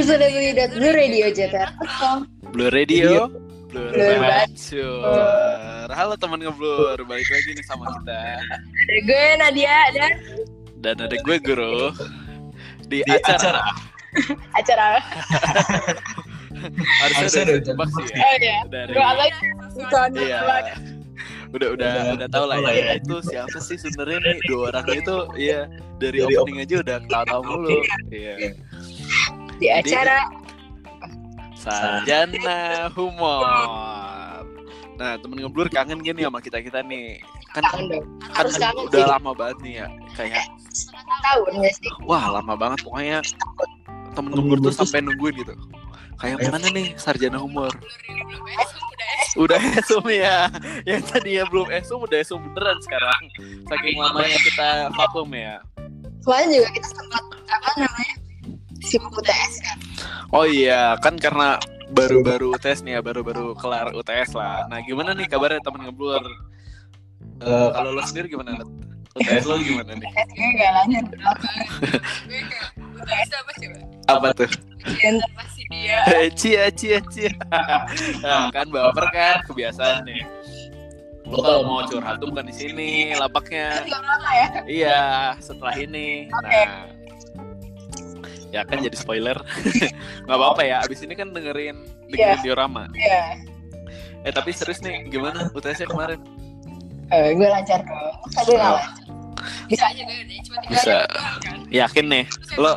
www.bluradiojakarta.com Blue Radio, Blue Blur Bacur. Halo teman ngeblur, balik lagi nih sama kita. Ada gue Nadia dan Dan ada gue Guru. Di, Di acara. acara. Harusnya Harusnya udah udah tebak sih ya. Oh iya. Dari Gue apa? Bukan Iya. Udah udah udah tahu lah ya. Itu siapa sih sebenarnya nih? Dua orang itu iya. Dari, Dari opening aja udah tahu mulu. Iya. Di acara Sarjana Humor. Nah, temen ngeblur kangen gini sama kita-kita nih. Kan Kangen dong kan Harus kangen udah sih lama banget nih ya. Kayak Tahun ya sih wah lama banget pokoknya temen ngeblur tuh sampai nungguin gitu. Kayak mana nih sarjana humor? Udah esum ya. Yang tadinya belum esum udah esum beneran sekarang. Saking lamanya kita vakum ya. Kemarin juga kita sempat Sibuk UTS kan Oh iya, kan karena baru-baru UTS nih ya, baru-baru kelar UTS lah. Nah, gimana nih kabarnya temen ngeblur? Eh, Kalau lo sendiri gimana? UTS lo gimana nih? UTS gue gak lanjut UTS apa coba? Apa tuh? Ujian Pasti dia. cia cia cia. nah, kan baper kan kebiasaan nih. Lo kalau mau curhat tuh bukan di sini lapaknya. Lama ya Iya, setelah ini. Nah, ya kan jadi spoiler. Nggak apa-apa ya. Abis ini kan dengerin dengerin Iya. diorama. Iya Eh tapi serius nih, gimana UTS-nya kemarin? Eh, Gue lancar dong Masa gue gak lancar Bisa aja gue deh, cuma tinggal Bisa. kan. Yakin nih? Lo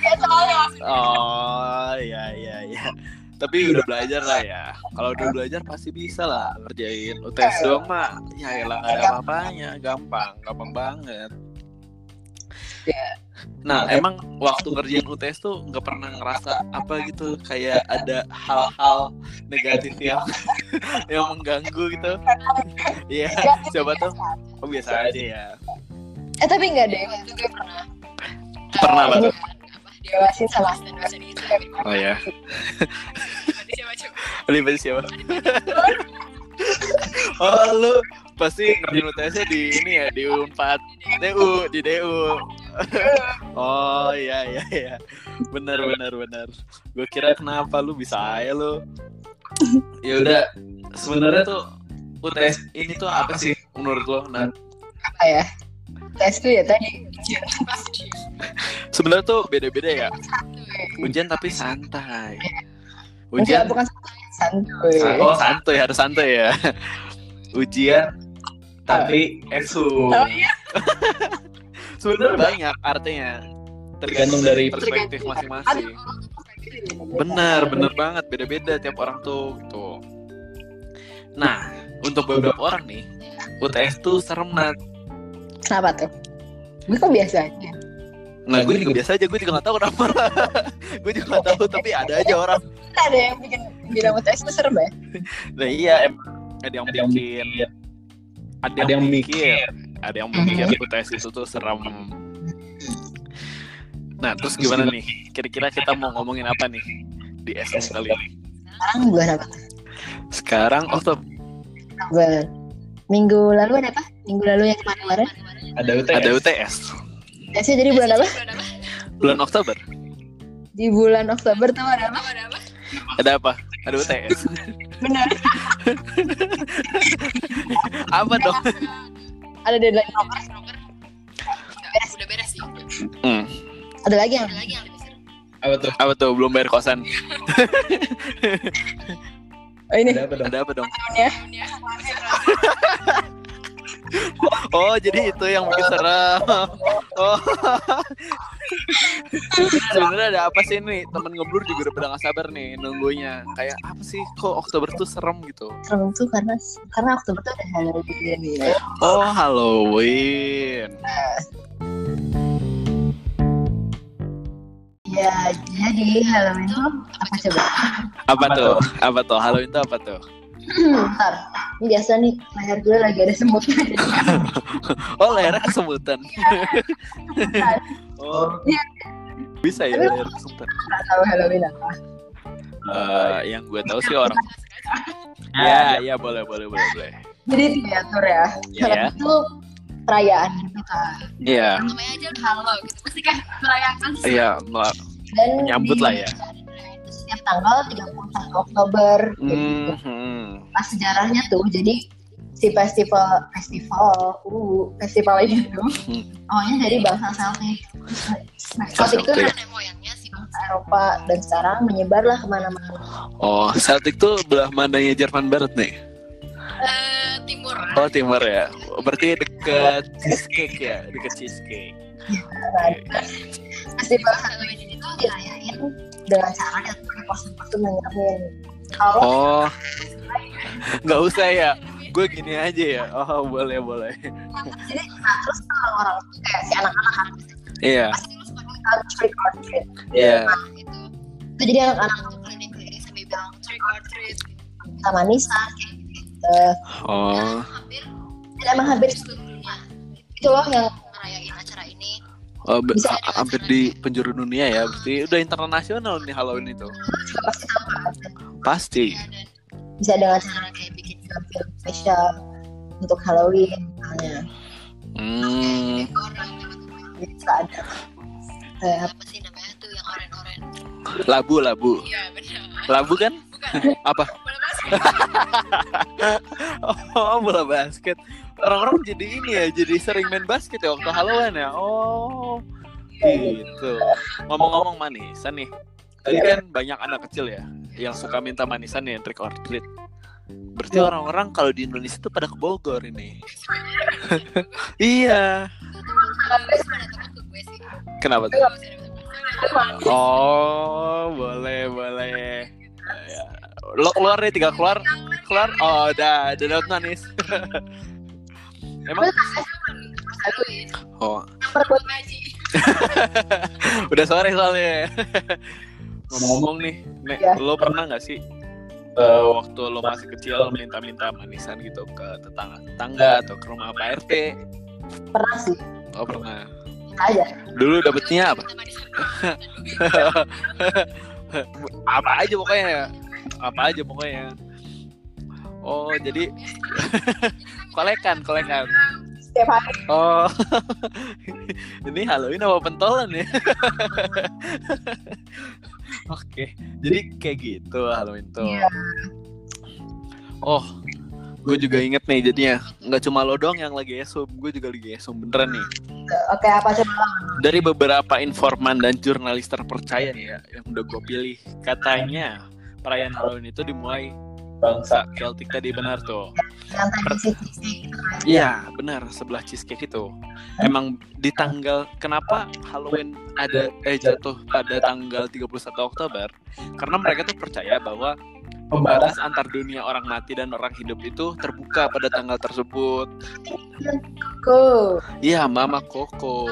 Ya Oh iya iya iya. Tapi udah belajar lah ya. Kalau udah belajar pasti bisa lah ngerjain UTS doang mah. Ya elah nggak ada apa-apanya, gampang, gampang banget. Ya. Nah emang waktu ngerjain UTS tuh nggak pernah ngerasa apa gitu kayak ada hal-hal negatif yang yang mengganggu gitu. Iya, coba tuh. Oh biasa aja ya. Eh tapi enggak deh Waktu gue pernah Pernah apa tuh? Diawasin sama Dan dosen itu Oh ya. Siapa coba? Libat siapa? oh lu pasti ngerjain UTS-nya di ini ya di U4 DU di DU. oh iya iya iya. Benar benar benar. Gue kira kenapa lu bisa aja lu. Ya udah sebenarnya tuh UTS ini tuh apa sih menurut lo? Nah, apa ya tes tuh ya tadi sebenarnya tuh beda-beda ya. Ujian tapi santai. Ujian Ujian bukan santuy Oh santuy harus santuy ya. Ujian tapi eksu. Oh, iya. Sebenarnya banyak artinya. Tergantung dari perspektif masing-masing. Benar, benar banget. Beda-beda tiap orang tuh gitu. Nah, untuk beberapa orang nih, UTS tuh serem nat. kenapa tuh gue kok biasa aja Nah, gue juga biasa aja, gue juga gak tahu kenapa. gue juga gak tahu, tapi ada aja orang. ada yang bikin bilang UTS itu serem ya Nah iya, em ada yang bikin, ada Ada yang yang mikir, ada yang mikir UTS itu tuh serem. Nah, terus gimana nih? Kira-kira kita mau ngomongin apa nih di SM kali ini? sekarang bulan apa Sekarang Oktober bulan minggu lalu ada apa minggu lalu yang kemarin-kemarin ada UTS. ada UTS. UTS-nya jadi bulan apa Bulan Oktober di bulan Oktober tuh ada apa Apa ada apa? ada apa? Ada UTS. benar apa dong? ada deadline nomor Broker. Udah udah beres sih. Hmm. ada lagi yang Ada lagi yang lebih seru. Apa tuh? Apa tuh? Belum bayar kosan. oh ini Ada apa dong? Ada apa dong? Oh, jadi itu yang bikin serem. Oh. Sebenarnya ada apa sih nih? Temen ngeblur juga udah pada gak sabar nih nunggunya. Kayak apa sih kok Oktober tuh serem gitu? serem tuh karena karena Oktober tuh ada Halloween nih Oh, Halloween. ya jadi Halloween tuh apa coba Apa tuh? Apa tuh? Halloween tuh apa tuh? Bentar, ini biasa nih leher gue lagi ada semutnya jadi Oh, lehernya kesemutan. oh. Iya. Bisa ya leher kesemutan. nggak tahu Halloween apa. Eh, yang gue tahu sih orang. Ya, ya boleh, boleh, boleh, boleh. Jadi diatur ya. Iya. Halloween itu perayaan gitu kan. Iya, namanya aja halo gitu pasti kan merayakan iya, mel- dan Menyambut lah ya. setiap tanggal 31 Oktober gitu. hmm. pas sejarahnya tuh jadi si festival festival uh festival ini tuh Hmm. awalnya dari bangsa Celtic nah Celtic itu kan Nenek moyangnya sih bangsa Eropa dan sekarang menyebarlah ke mana-mana Oh, Celtic tuh belah mananya Jerman Barat nih. Eh, timur. Oh, timur ya. Berarti deket cheesecake ya, deket cheesecake. Festival Halloween ini tuh dirayain dengan cara yang nyeremin kalau Oh, nggak usah ya. Gue gini aja ya. Oh, boleh boleh. jadi nah, terus orang-orang tuh kayak si anak-anak kan Iya, pasti lu suka bilang trick or treat iya. Nah, itu. itu jadi anak-anak Tuh keliling-keliling sambil bilang trick or treat. sama Nisa kayak gitu Oh, Hampir dan emang hampir seluruh dunia itu loh yang ngerayain acara ini. oh be- Bisa ha- hampir di penjuru dunia ya. Berarti udah internasional nih Halloween itu. pasti tahu Pasti. Ya, dan bisa dengan cara kayak bikin film-film spesial untuk Halloween misalnya Hmm. orang jadi suka ada kayak apa sih namanya tuh yang oren-oren? Labu, labu. Iya benar. Labu kan? Bukan. Apa? Bola basket. Oh, bola basket. Orang-orang jadi ini ya, jadi sering main basket ya waktu Halloween ya. Oh, gitu. Ngomong-ngomong manisan nih. Tadi kan banyak anak kecil ya yang suka minta manisan nih trick or treat. Berarti orang-orang kalau di Indonesia tuh pada ke Bogor ini. iya. Kenapa tuh? Oh, boleh, boleh. Ya. Lo keluar nih, tiga keluar. Keluar. Oh, udah, udah dapat manis. Emang oh, perbuat Ngaji. udah sore soalnya. Ngomong-ngomong nih, Nek, Ya. lo pernah nggak sih eh, waktu lo masih kecil minta-minta manisan gitu ke tetangga-tetangga atau ke rumah Pak RT? pernah sih Oh, pernah. Aja. Dulu dapetnya apa? Apa aja pokoknya. Ya apa aja pokoknya. Oh jadi kolekan kolekan. Setiap hari. Oh. Ini Halloween apa pentolan ya? Oke jadi kayak gitu Halloween tuh. Iya. oh gue juga inget nih jadinya. Nggak cuma lo doang yang lagi esum gue juga lagi esum beneran nih. Oke apa coba dari beberapa informan dan jurnalis terpercaya nih ya yang udah gue pilih. Katanya perayaan Halloween itu dimulai bangsa Celtic tadi benar tuh. Fisik gitu kan. Iya benar sebelah cheesecake itu. Emang di tanggal kenapa Halloween ada eh jatuh pada tanggal 31 Oktober? Karena mereka tuh percaya bahwa pembatas antar dunia orang mati dan orang hidup itu terbuka pada tanggal tersebut cool Iya, Mama Koko.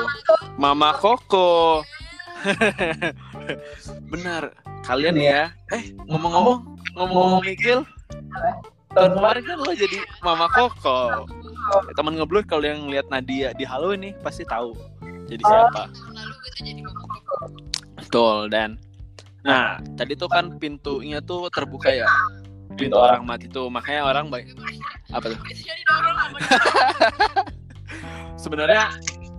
Mama Koko. Benar. Kalian ya. Eh, ngomong-ngomong, ngomong-ngomong Mikil. Tahun kemarin kan lo jadi Mama Koko. Teman ngeblur kalau yang lihat Nadia di Halloween nih pasti tahu. Jadi siapa? Tahun lalu gue tuh jadi mama koko. Betul dan Nah, tadi tuh kan pintunya tuh terbuka ya. Pintu orang mati tuh, makanya orang baik. Apa tuh? Sebenarnya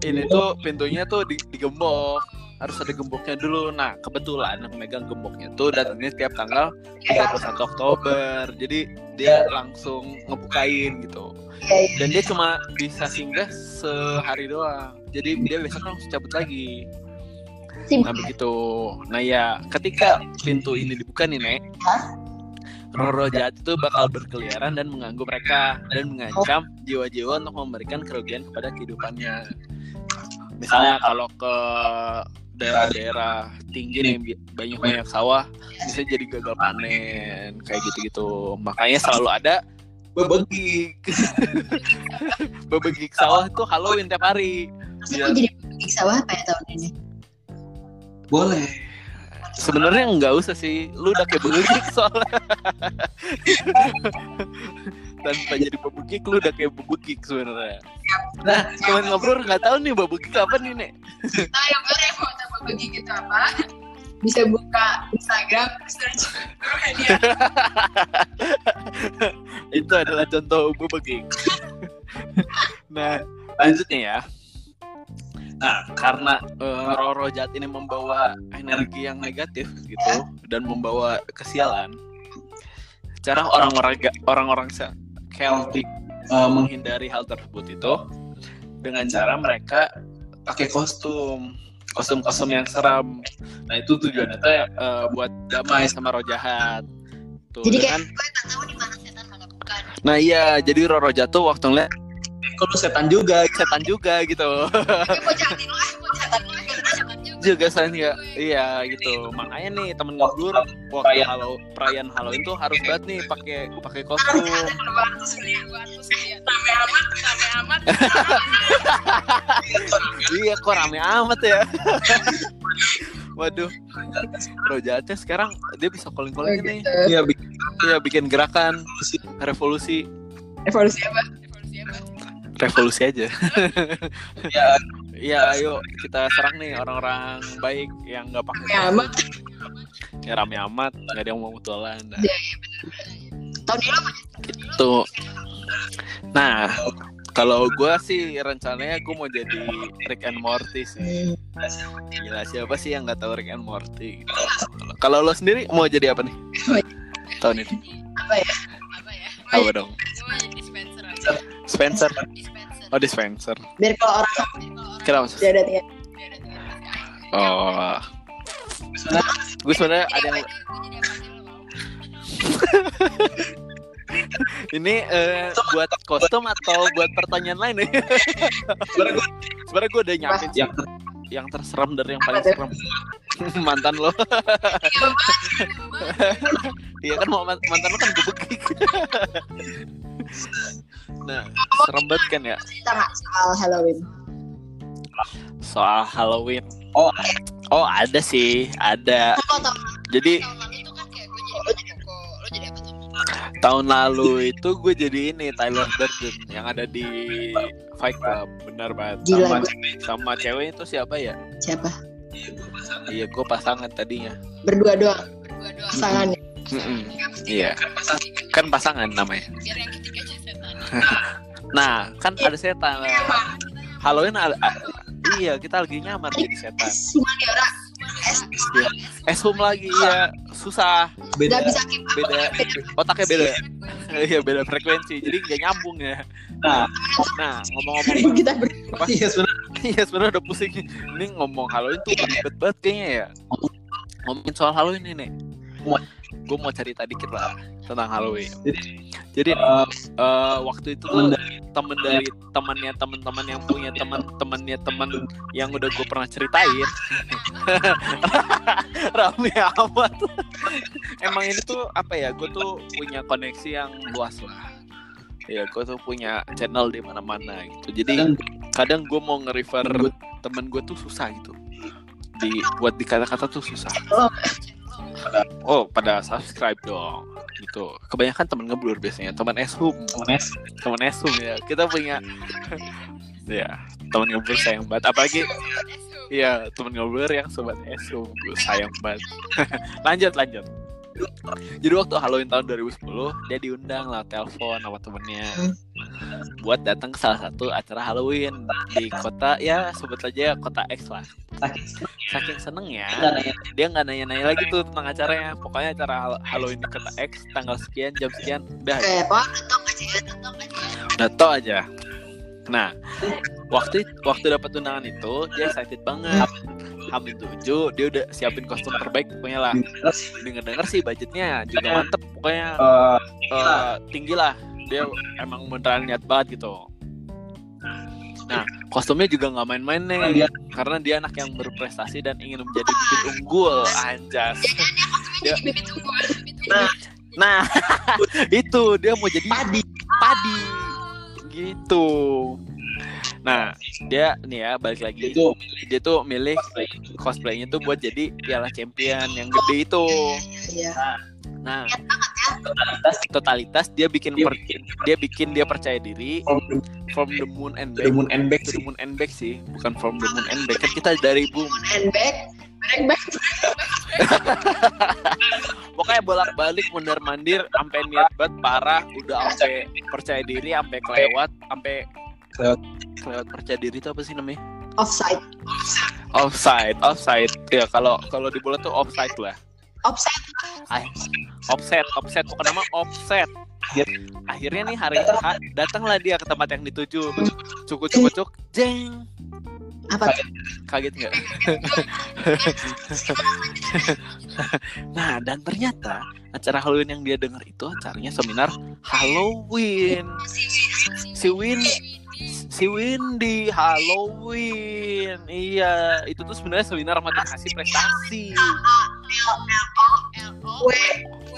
ini tuh pintunya tuh di- digembok. Harus ada gemboknya dulu. Nah kebetulan yang megang gemboknya tuh datangnya tiap tanggal 31 Oktober. Jadi dia langsung ngebukain gitu. Dan dia cuma bisa singgah sehari doang. Jadi dia besok langsung cabut lagi sibuk nah begitu nah ya ketika pintu ini dibuka nih nek Roro jahat itu bakal berkeliaran dan mengganggu mereka dan mengancam jiwa-jiwa untuk memberikan kerugian kepada kehidupannya. Misalnya kalau ke daerah-daerah tinggi nih bi- banyak-banyak sawah bisa jadi gagal panen kayak gitu-gitu. Makanya selalu ada bebegik. bebegik sawah tuh Halloween tiap hari. Iya. jadi pemilik sawah apa ya tahun ini Boleh. Sebenarnya nggak usah sih, lu udah kayak bebegik soalnya. Tanpa jadi bebegik, lu udah kayak bebegik sebenarnya. Nah, teman ngobrol nggak tahu nih bebegik apa nih nek? Nah, yang baru yang mau tahu bagi gitu apa? Bisa buka Instagram, search Guru. Itu adalah contoh bebegik. nah, lanjutnya ya. Nah, karena eh, roh-roh jahat ini membawa energi yang negatif gitu dan membawa kesialan. Cara orang-orang orang-orang Celtic eh, menghindari hal tersebut itu dengan cara mereka pakai kostum, kostum-kostum yang seram. Nah, itu tujuannya tuh eh, buat damai sama roh jahat. Tuh, Jadi kayak dengan- gue tak tahu di mana setan mana bukan. Nah iya, jadi roh-roh jatuh waktu ngeliat Kalau setan juga. setan juga gitu. Ah, setan juga. juga saya nggak iya gitu makanya nih temen ngeblur waktu halo perayaan Halloween tuh harus banget nih pakai pakai kostum. Rame amat, rame amat. iya kok rame amat ya waduh bro jahatnya sekarang dia bisa calling calling nih Iya, bikin iya bikin gerakan revolusi Evolusi apa? Evolusi apa? Revolusi aja ya, iya ayo kita serang nih orang-orang baik yang nggak pakai Rame amat. ya rame amat nggak ada yang mau mutualan nah, Tahun ini gitu nah kalau gue sih rencananya gue mau jadi Rick and Morty sih Gila siapa sih yang nggak tahu Rick and Morty? gitu. Kalau lo sendiri mau jadi apa nih? Tahun ini? apa ya? Apa ya? Apa dong? Gue mau jadi dispenser aja. Spencer. Dispenser. Oh dispenser. Biar kalau orang Kenapa? ada kasih. Oh. Gue sebenarnya ada yang ini eh, buat kostum atau buat pertanyaan lain nih? sebenarnya gue Sebenarnya gue udah nyiapin sih yang yang terserem dari yang paling serem. mantan lo. Iya kan mau mantan lo kan gue. Nah, serem banget kan ya cerita nggak soal Halloween? soal Halloween. Oh. Oh, ada sih, ada. Jadi Tahun lalu tuh kan kayak gue jadi koko. Lo jadi apa tuh? tahun lalu itu gue jadi ini Tyler Durden yang ada di Fight Club, benar banget. Gila, sama, gue- sama cewek itu siapa ya? siapa? Iya, gue pasangan tadinya. Berdua doang Berdua doang. pasangannya. Mm-mm. Iya, kan pasangan namanya. Biar yang ketiga. Nah, kan ada setan. Halloween ada, a- iya kita lagi nyamar jadi setan. Iya. Eshum lagi ya susah. Beda. bisa beda. Otaknya beda. Iya beda frekuensi jadi nggak nyambung ya. Nah, nah ngomong-ngomong. Kita ber iya sebenarnya. Iya sebenarnya udah pusing. Ini ngomong Halloween tuh ribet banget kayaknya ya. Ngomongin soal Halloween ini gue mau cerita dikit lah tentang Halloween. Jadi eh, eh, waktu itu tuh temen dari temannya teman-teman yang punya teman-temannya teman yang udah gue pernah ceritain. Rame amat. Emang ini tuh apa ya gue tuh punya koneksi yang luas lah. Ya gue tuh punya channel di mana-mana gitu. Jadi kadang kadang gue mau nge-refer temen gue tuh susah gitu. Di buat di kata-kata tuh susah oh pada subscribe dong. Gitu. Kebanyakan temen ngeblur biasanya. Teman eshum Nes, teman esum ya. Kita punya ya teman ngobrol sayang banget. Apalagi iya teman ngobrol yang sobat esum sayang banget. Lanjut lanjut jadi waktu Halloween tahun 2010 dia diundang lah telepon sama temennya. Buat datang ke salah satu acara Halloween di kota ya sebut aja kota X lah. Saking senengnya nggak nanya. Dia nggak nanya-nanya lagi tuh tentang acaranya. Pokoknya acara Hall- Halloween di kota X tanggal sekian jam sekian udah. Kayak apa? Nonton aja ya, aja. Nah waktu waktu dapat undangan itu dia excited banget Hamin tujuh dia udah siapin kostum terbaik pokoknya lah. Denger denger sih budgetnya juga mantep pokoknya. Eh, eh, tinggi lah. dia emang beneran niat banget gitu. Nah kostumnya juga nggak main-main nih dia karena dia anak yang berprestasi dan ingin menjadi bibit unggul anjas. Jadi bibit unggul. Nah, nah itu dia mau jadi padi. padi. Gitu nah dia nih ya balik lagi. itu dia tuh milih cosplaynya tuh buat jadi piala champion yang gede itu. Iya. nah totalitas. totalitas dia bikin dia per- bikin dia bikin dia percaya diri. From the, from the moon and the back moon and back the moon and back sih bukan from the moon and back. Kan kita dari boom. And back, back back. pokoknya bolak balik mundar mandir sampai niat banget parah udah sampai percaya diri sampai kelewat sampai Kelewat. kelewat percaya diri itu apa sih namanya? Offside. Offside offside. Ya kalau kalau di bola tuh offside lah. Offside. Offset offset. Bukan nama offset. Akhirnya nih hari ha, datanglah dia ke tempat yang dituju. Cukup cukup cuk jeng. Apa kaget nggak? Nah dan ternyata acara Halloween yang dia dengar itu acaranya seminar Halloween. Si Win si Windy Halloween. Iya itu tuh sebenarnya seminar motivasi prestasi.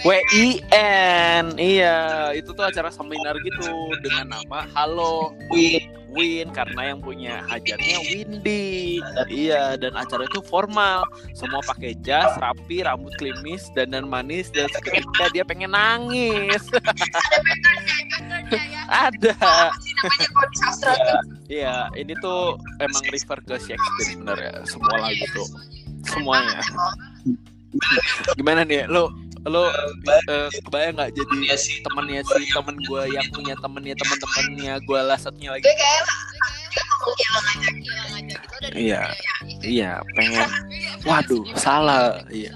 WIN iya itu tuh acara seminar gitu dengan nama Halloween Win karena yang punya hajatnya Windy. Iya dan acara itu formal. Semua pakai jas rapi rambut klimis dan dan manis dan seketika dia pengen nangis ada. Namanya kalau di sastra tuh? iya. Ini tuh emang refer ke Shakespeare sebenarnya. Semua lagu tuh. Semuanya. gimana nih? Lo lo eh, kebayang nggak jadi Iya sih. temennya si temen gue yang punya temennya temen-temennya gue lah satunya lagi gue kayak hilang aja Iya, iya, pengen. Waduh, salah. Iya.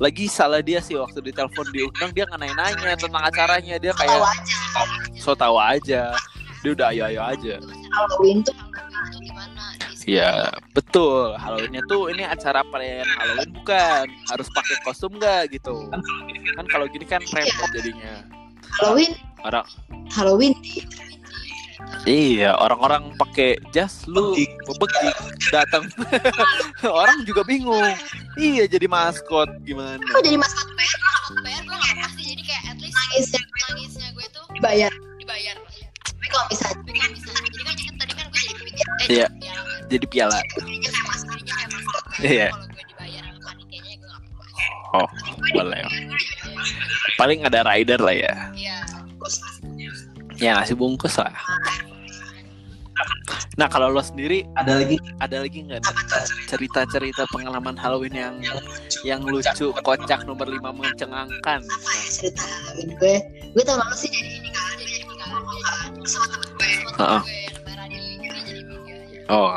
Lagi salah dia sih waktu ditelepon diundang dia nggak nanya tentang acaranya dia kayak so tahu aja. Dia udah ayo ayo aja. Halloween tuh Iya, betul. Halloweennya tuh ini acara perayaan Halloween bukan harus pakai kostum nggak gitu. Kan kalau gini kan repot jadinya. Halloween Orang Halloween Iya, orang-orang pakai jas lu bebeki datang. orang juga bingung. Iya, jadi maskot gimana? kok jadi maskot PR bayar gue gak pasti jadi kayak at least nangisnya nangisnya gue tuh dibayar dibayar tapi kalau misalnya tapi kan bisa jadi kan jadi tadi kan gue jadi pikir eh Iya. Jadi piala kan kan Iya. Oh, boleh. Paling ada rider lah ya. iya Ya ngasih bungkus lah. Nah kalau lo sendiri Ada lagi ada lagi nggak cerita-cerita pengalaman Halloween yang yang lucu, kocak nomor 5 mencengangkan? apa ya cerita Halloween gue gue tahun lalu sih jadi ini kan jadi sama temen gue Heeh. Oh,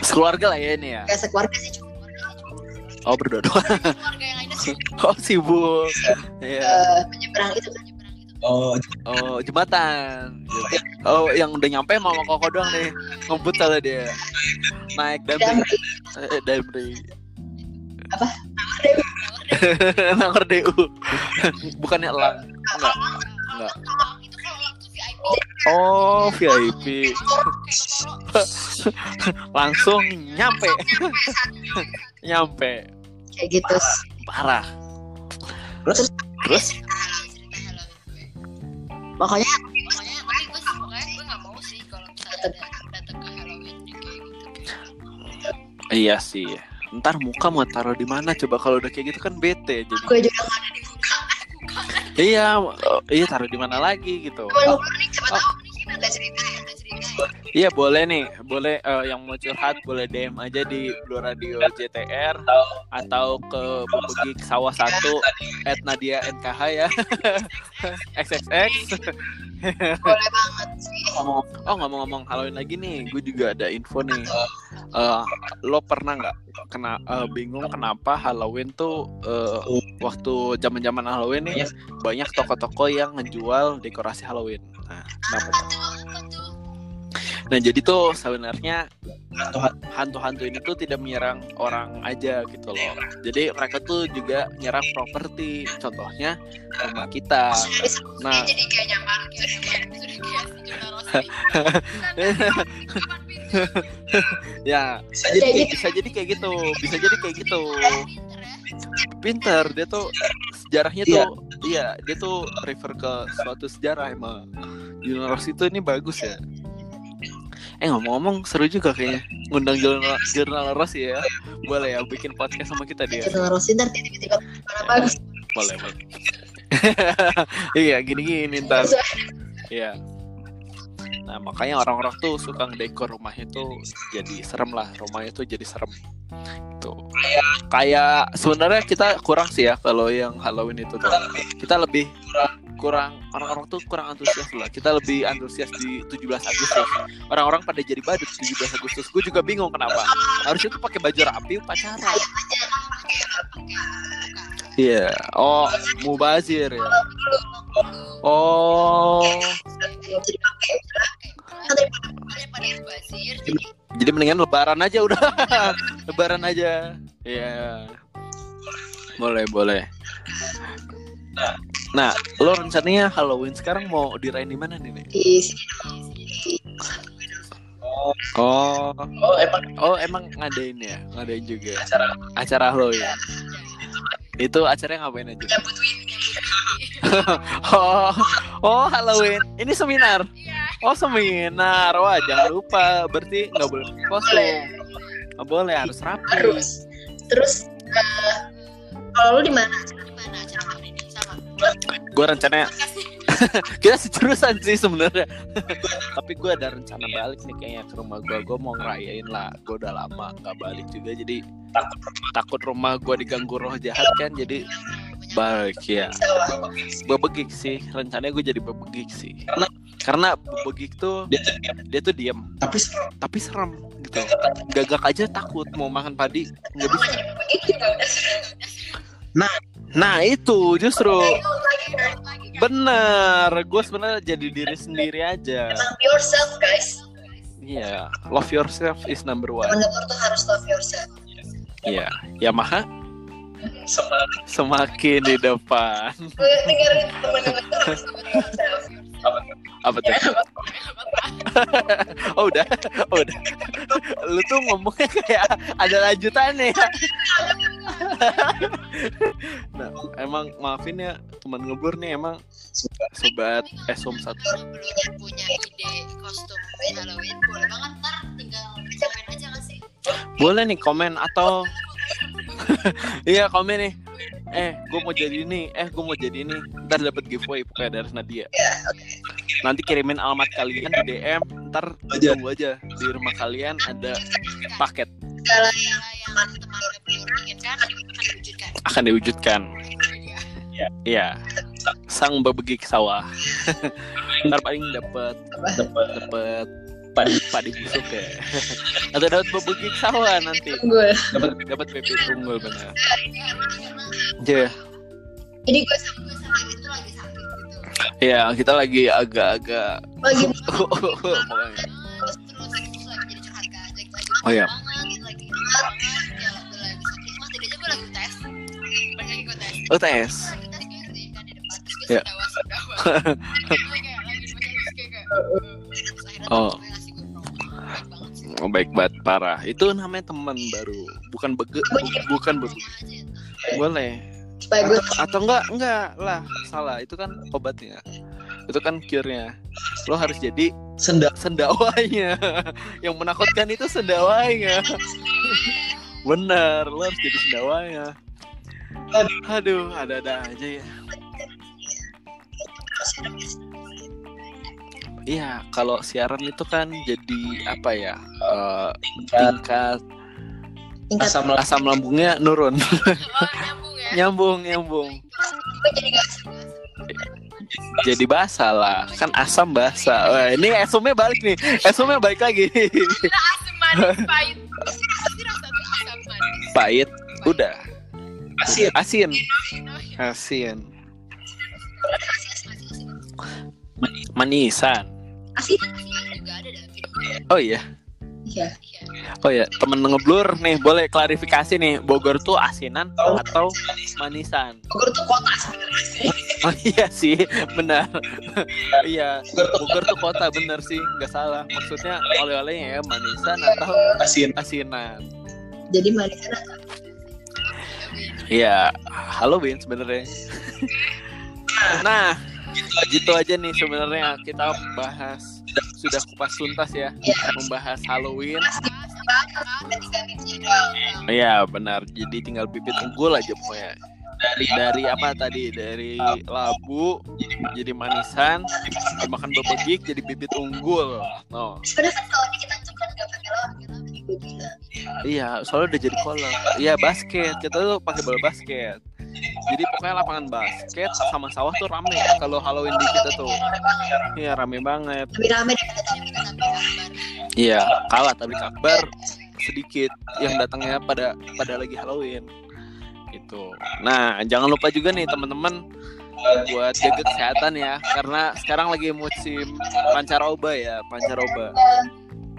sekeluarga lah ya ini ya. kayak sekeluarga sih cuma Oh berdua doang. keluarga yang lainnya sih Oh sibuk. Iya. eh, menyeberang itu kan nyebrang itu Oh Oh jembatan. Oh yang udah nyampe mama koko doang nih. Ngebut kali dia. Naik damri. Eh, damri. Apa? Nangor DU. Bukannya elang. Enggak. Enggak. Oh VIP. Langsung nyampe. nyampe. kayak gitu Parah. Terus Terus? pokoknya pokoknya tapi gue sih pokoknya gue gak mau sih kalau misalnya ada datang ke Halloween yang kayak gitu Iya sih. Ntar muka mau taruh di mana coba kalau udah kayak gitu kan bete jadi. gue juga nggak ada di muka Iya, oh, iya taruh di mana lagi gitu. Cuma ngobrol nih siapa Oh. tahu nih cerita Iya boleh nih, boleh eh, yang mau curhat boleh DM aja di Blue Radio JTR atau ke Bebegik Sawah Satu at Nadia NKH ya XXX. boleh banget sih Oh ngomong-ngomong Halloween lagi nih, gue juga ada info nih. Eh, lo pernah nggak kena eh, bingung kenapa Halloween tuh eh, waktu zaman-zaman Halloween nih Yes. banyak toko-toko yang ngejual dekorasi Halloween. Nah, kenapa? Nah jadi tuh sebenarnya Hantu- hantu-hantu ini tuh tidak menyerang orang aja gitu loh. Jadi mereka tuh juga nyerang properti. Contohnya rumah kita. Nah, jadi kayak Jonah Rossi ya bisa jadi Kayak bisa jadi kayak gitu, bisa jadi kayak gitu. pinter dia tuh sejarahnya Iya. tuh, iya dia tuh refer ke suatu sejarah emang. Jurnal itu ini bagus ya. Eh ngomong-ngomong seru juga kayaknya. Ngundang jurnal jurnal Rossi ya. Boleh ya bikin podcast sama kita dia. Channel Rosinter tiba-tiba mana bagus. Boleh boleh. Iya gini gini ntar. Iya. Nah makanya orang-orang tuh suka ngedekor rumahnya tuh jadi serem lah. Rumahnya tuh jadi serem. Tuh. Kayak sebenarnya kita kurang sih ya kalau yang Halloween itu tuh. Kita lebih kurang orang-orang tuh kurang antusias lah. Kita lebih antusias di 17 Agustus. Orang-orang pada jadi badut 17 Agustus. Gue juga bingung kenapa. Harusnya tuh pakai baju rapi pacaran. Iya. Oh, mubazir ya. Oh, jadi jadi mendingan lebaran aja udah. lebaran aja. Iya. Boleh, boleh. Nah, lo rencananya Halloween sekarang mau dirayain di mana nih? Nek? di sini Oh, Oh emang oh emang ngadain ya, ngadain juga acara acara Halloween. Itu acaranya ngapain aja? Oh, oh Halloween. Ini seminar. Oh seminar. Wah jangan lupa. Berarti nggak boleh kostum. Nggak boleh harus rapi. harus terus eh, kalau lu di mana di mana acara Gue rencananya kita sejurusan sih sebenarnya. Tapi gue ada rencana balik nih kayaknya ke rumah gue. Gue mau ngerayain lah. Gue udah lama nggak balik juga. Jadi takut rumah gue diganggu roh jahat kan. Jadi balik ya. Bebegik sih. Rencananya gue jadi bebegik sih. Karena- Karena bebegik tuh dia tuh diam. dia tuh diem. tapi tapi serem gitu gagak aja takut mau makan padi nggak bisa itu juga udah nah itu justru lagi bener gue sebenarnya jadi diri sendiri aja. Love yourself guys. Iya love yourself is number one. Teman-teman tuh harus love yourself. Iya Yamaha? Sama semakin di depan. Dengerin teman-teman tuh harus love yourself. Apa tuh? Oh udah oh, udah. Lu tuh ngomongnya kayak ada lanjutannya ya nah emang maafin ya teman ngebur nih emang sobat esom satu. Belum punya ide kostum Halloween boleh banget ntar tinggal komen aja nggak sih? Boleh nih komen atau iya komen nih. Eh gue mau jadi ini eh gue mau jadi ini ntar dapat giveaway pokoknya dari Nadia. Nanti kirimin alamat kalian di DM ntar tunggu aja di rumah kalian ada paket. Segala inginkan akan diwujudkan akan diwujudkan iya sang bebegik sawah ntar paling dapat dapat dapat padi padi busuk ya atau dapat bebegik sawah nanti gue dapat dapat bebek tunggal benar Iya. jadi gue sama gue sama itu lagi sakit gitu Iya, kita lagi agak-agak lagi terus terus terus lagi jadi curhat kan lagi lagi Oh, iya. banget kayak terus akhirnya Oh. Oh, baik banget parah. Itu namanya teman baru, bukan bege, bukan ya. Boleh. Atau, atau enggak, enggak lah, salah. Itu kan obatnya. Itu kan cure-nya. Lo harus jadi sendal sendawanya. Yang menakutkan itu sendawanya. Bener, lo harus jadi sendawanya. Aduh, ada-ada aja ya. Iya, kalau siaran itu kan jadi apa ya? eh, tingkat tingkat asam lambung asam lambungnya nurun. oh nyambung ya nyambung, nyambung. jadi basah lah. Kan asam basah. Wah, ini esomnya balik nih. Esomnya balik lagi. asam manis pahit pasti rasa tuh asam manis Pahit. Udah. Asin Asin. Oh. Asin. Manisan. asli juga ada dalam video Oh iya. iya Oh ya, temen ngeblur nih, boleh klarifikasi nih, Bogor tuh asinan atau manisan? Bogor tuh kota sebenarnya sih Oh iya sih, benar. iya, Bogor tuh kota bener sih, nggak salah. Maksudnya oleh-olehnya ya manisan atau asin asinan. jadi manisan Iya, Halloween sebenarnya. nah, gitu aja nih sebenarnya kita bahas sudah kupas tuntas ya, membahas Halloween. Iya benar, jadi tinggal bibit unggul aja pokoknya. dari Dari apa tadi? Dari labu jadi manisan, dimakan bebegik jadi bibit unggul. No. sebenarnya kan kalau kita gak pakai gila Iya, soalnya udah jadi kolom. Iya basket, kita tuh pakai bola basket. Jadi pokoknya lapangan basket sama sawah tuh rame kalau Halloween di kita tuh. Iya rame banget. Lebih rame daripada akbar. Iya kalah tapi akbar sedikit yang datangnya pada pada lagi Halloween. Gitu. Nah jangan lupa juga nih teman-teman buat jaga kesehatan ya. Karena sekarang lagi musim pancaroba ya pancaroba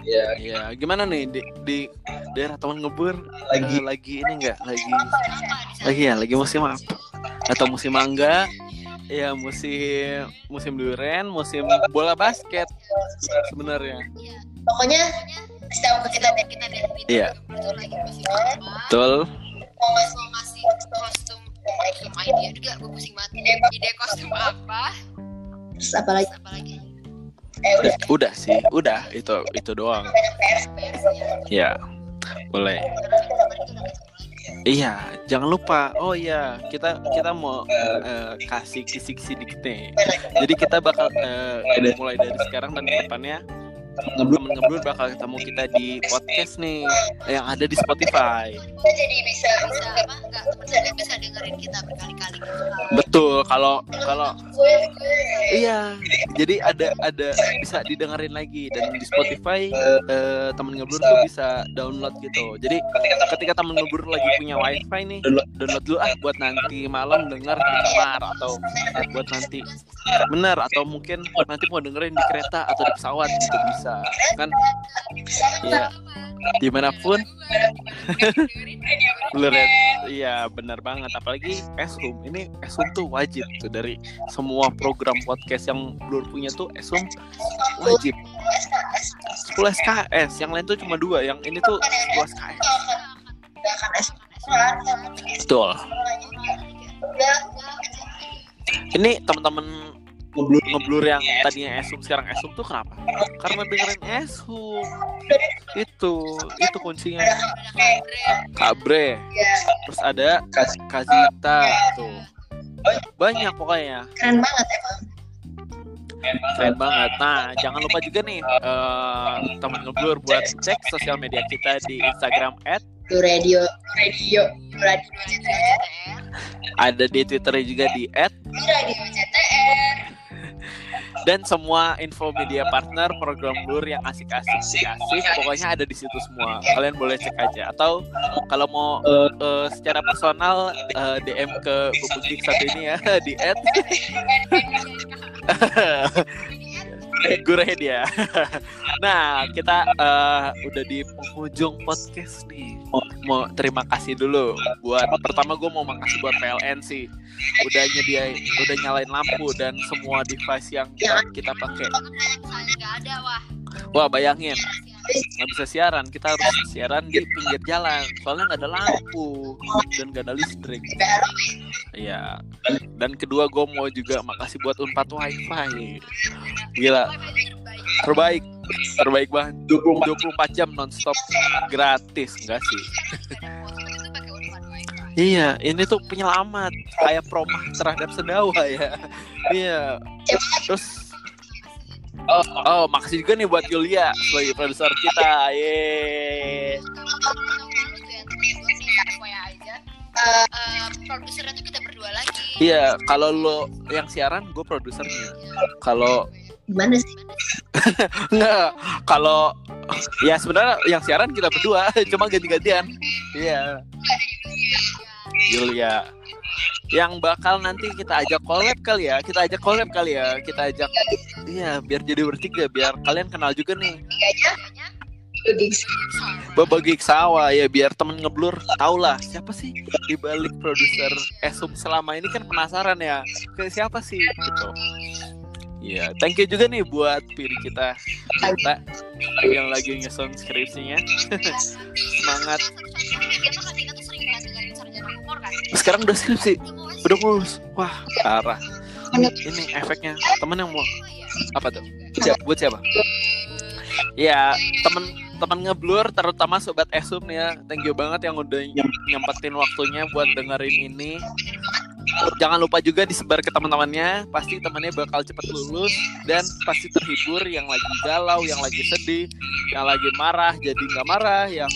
Iya, Iya, gimana nih di, di daerah teman ngebur lagi eh, lagi ini enggak lagi lagi ya lagi musim apa atau musim mangga ya musim musim durian musim bola basket sebenarnya pokoknya ke kita deh kita Twitter Iya. betul mau ngasih mau ngasih kostum kostum idea juga gue pusing banget ide kostum apa terus apa lagi terus apa lagi eh udah. Udah sih udah. Itu itu doang. Ya boleh. Iya jangan lupa. Oh iya kita kita mau eh, kasih kisi-kisi dikit nih. Jadi kita bakal eh, mulai dari sekarang dan ngeblur. Temen ngeblur bakal ketemu kita di podcast nih yang ada di Spotify. Kita jadi bisa bisa apa? Enggak teman-teman bisa dengerin kita berkali-kali gitu. Betul kalau kalau Iya, jadi ada ada bisa didengerin lagi. Dan di Spotify eh, temen ngeblur tuh bisa download gitu. Jadi ketika temen ngeblur lagi punya wifi nih, download dulu ah buat nanti malam denger di kamar atau buat nanti bener atau mungkin nanti mau dengerin di kereta atau di pesawat juga bisa kan? Iya, di mana pun. Blur ya. Iya. Benar banget. Apalagi Esum. Ini Esum tuh wajib tuh. Dari semua program podcast yang Blur punya tuh Esum wajib. 10 SKS yang lain tuh cuma dua. Yang ini tuh 10 SKS betul. Ini teman-teman ngeblur ngeblur yang tadinya Esum sekarang Esum tuh kenapa? Karena dengerin Esum. Itu itu kuncinya. Kabre. Ya terus ada kasih Kazita tuh. Banyak pokoknya. Keren banget emang. Keren banget. Nah, jangan lupa juga nih eh teman ngeblur buat cek sosial media kita di Instagram Blue radio radio radio ada di Twitter juga di Blue radio CTR dan semua info media partner program Blur yang asik-asik asik. pokoknya ada di situ semua. Kalian boleh cek aja. Atau kalau mau eh, secara personal eh, DM ke Bubuk satu ini ya di at Gure dia. nah, kita eh, udah di penghujung podcast nih. Mau, mau terima kasih dulu buat pertama gue mau makasih buat PLN sih. Udah nyediain, udah nyalain lampu dan semua device yang kita pakai. Wah, bayangin nggak bisa siaran, kita harus siaran di pinggir jalan. Soalnya nggak ada lampu dan nggak ada listrik. Iya. Dan kedua gue mau juga makasih buat Unpad WiFi. Gila, terbaik, terbaik banget. 24 jam nonstop gratis enggak sih? Iya, ini tuh penyelamat kayak promah terhadap sendawa ya. Iya. Terus Oh, oh, makasih juga nih buat Yulia sebagai produser kita. Yeay. produsernya tuh kita berdua lagi Iya, kalau lo yang siaran, gue produsernya. Kalau gimana sih Enggak, kalau ya sebenarnya yang siaran kita berdua, cuma ganti-gantian. Iya. Yulia. Yang bakal nanti kita ajak collab kali ya, kita ajak collab kali ya, kita ajak iya biar jadi bertiga, biar kalian kenal juga nih. Berbagi sawah ya biar temen ngeblur tau lah siapa sih di balik produser Esum selama ini kan penasaran ya ke siapa sih gitu. Iya, thank you juga nih buat Piri kita kita yang lagi nyusun skripsinya. Semangat. Sekarang udah skripsi, udah lulus. Wah, parah. Ini efeknya temen yang mau apa tuh? Siapa? Buat siapa? Ya, temen temen ngeblur terutama sobat Esum ya. Thank you banget yang udah nyem- nyempetin waktunya buat dengerin ini. Jangan lupa juga disebar ke teman-temannya. Pasti temannya bakal cepet lulus dan pasti terhibur yang lagi galau, yang lagi sedih, yang lagi marah jadi nggak marah, yang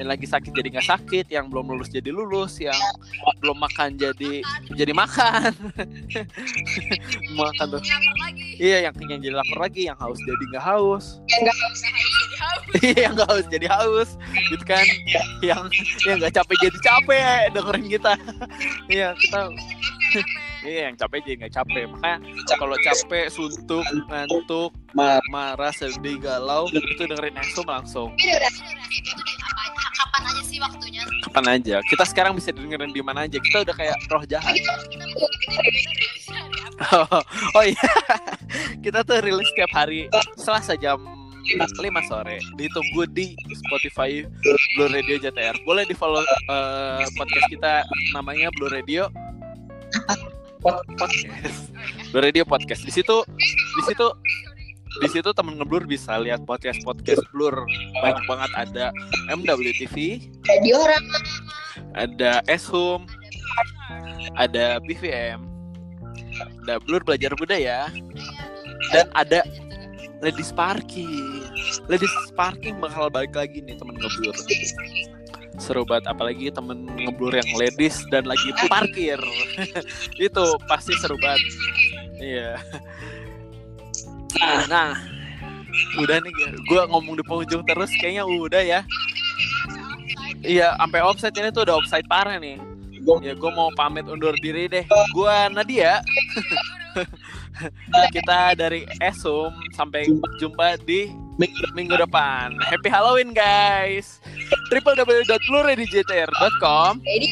yang lagi sakit jadi nggak sakit, yang belum lulus jadi lulus, yang belum makan jadi jadi makan. makan tuh. Iya, yang kenyang jadi lapar lagi, yang haus jadi nggak haus. yang nggak usah Iya, yang nggak haus jadi haus, gitu kan? Yang yang nggak capek jadi capek dengerin kita. Iya, kita. Iya, yang capek jadi nggak capek. Makanya kalau capek, suntuk, ngantuk, Mar marah, sedih, galau, itu dengerin Exum langsung. Aja kapan aja sih waktunya? Kapan aja. Kita sekarang bisa dengerin di mana aja. Kita udah kayak roh jahat. Oh, oh iya. Kita tuh rilis setiap hari Selasa jam 5 sore. Ditunggu di Spotify Blue Radio JTR. Boleh di follow eh, podcast kita namanya Blue Radio Podcast. Blue Radio Podcast. Di situ di situ di situ temen ngeblur bisa lihat podcast podcast blur. Banyak banget ada MWTV radio orang. ada Eshum ada BVM ada blur belajar budaya. Dan ada- Ladies Parking Ladies Parking bakal balik lagi nih temen ngeblur. Seru banget apalagi temen ngeblur yang ladies dan lagi parkir. Itu pasti seru banget. Iya nah udah nih gue ngomong di penghujung terus kayaknya udah ya. Iya sampai offside ini tuh udah offside parah nih. Ya gue mau pamit undur diri deh. Gue Nadia. Kita dari Esum sampai jumpa di minggu depan. Happy Halloween guys. www.bluredijtr.com jadi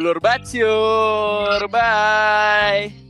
Blur Batsur bye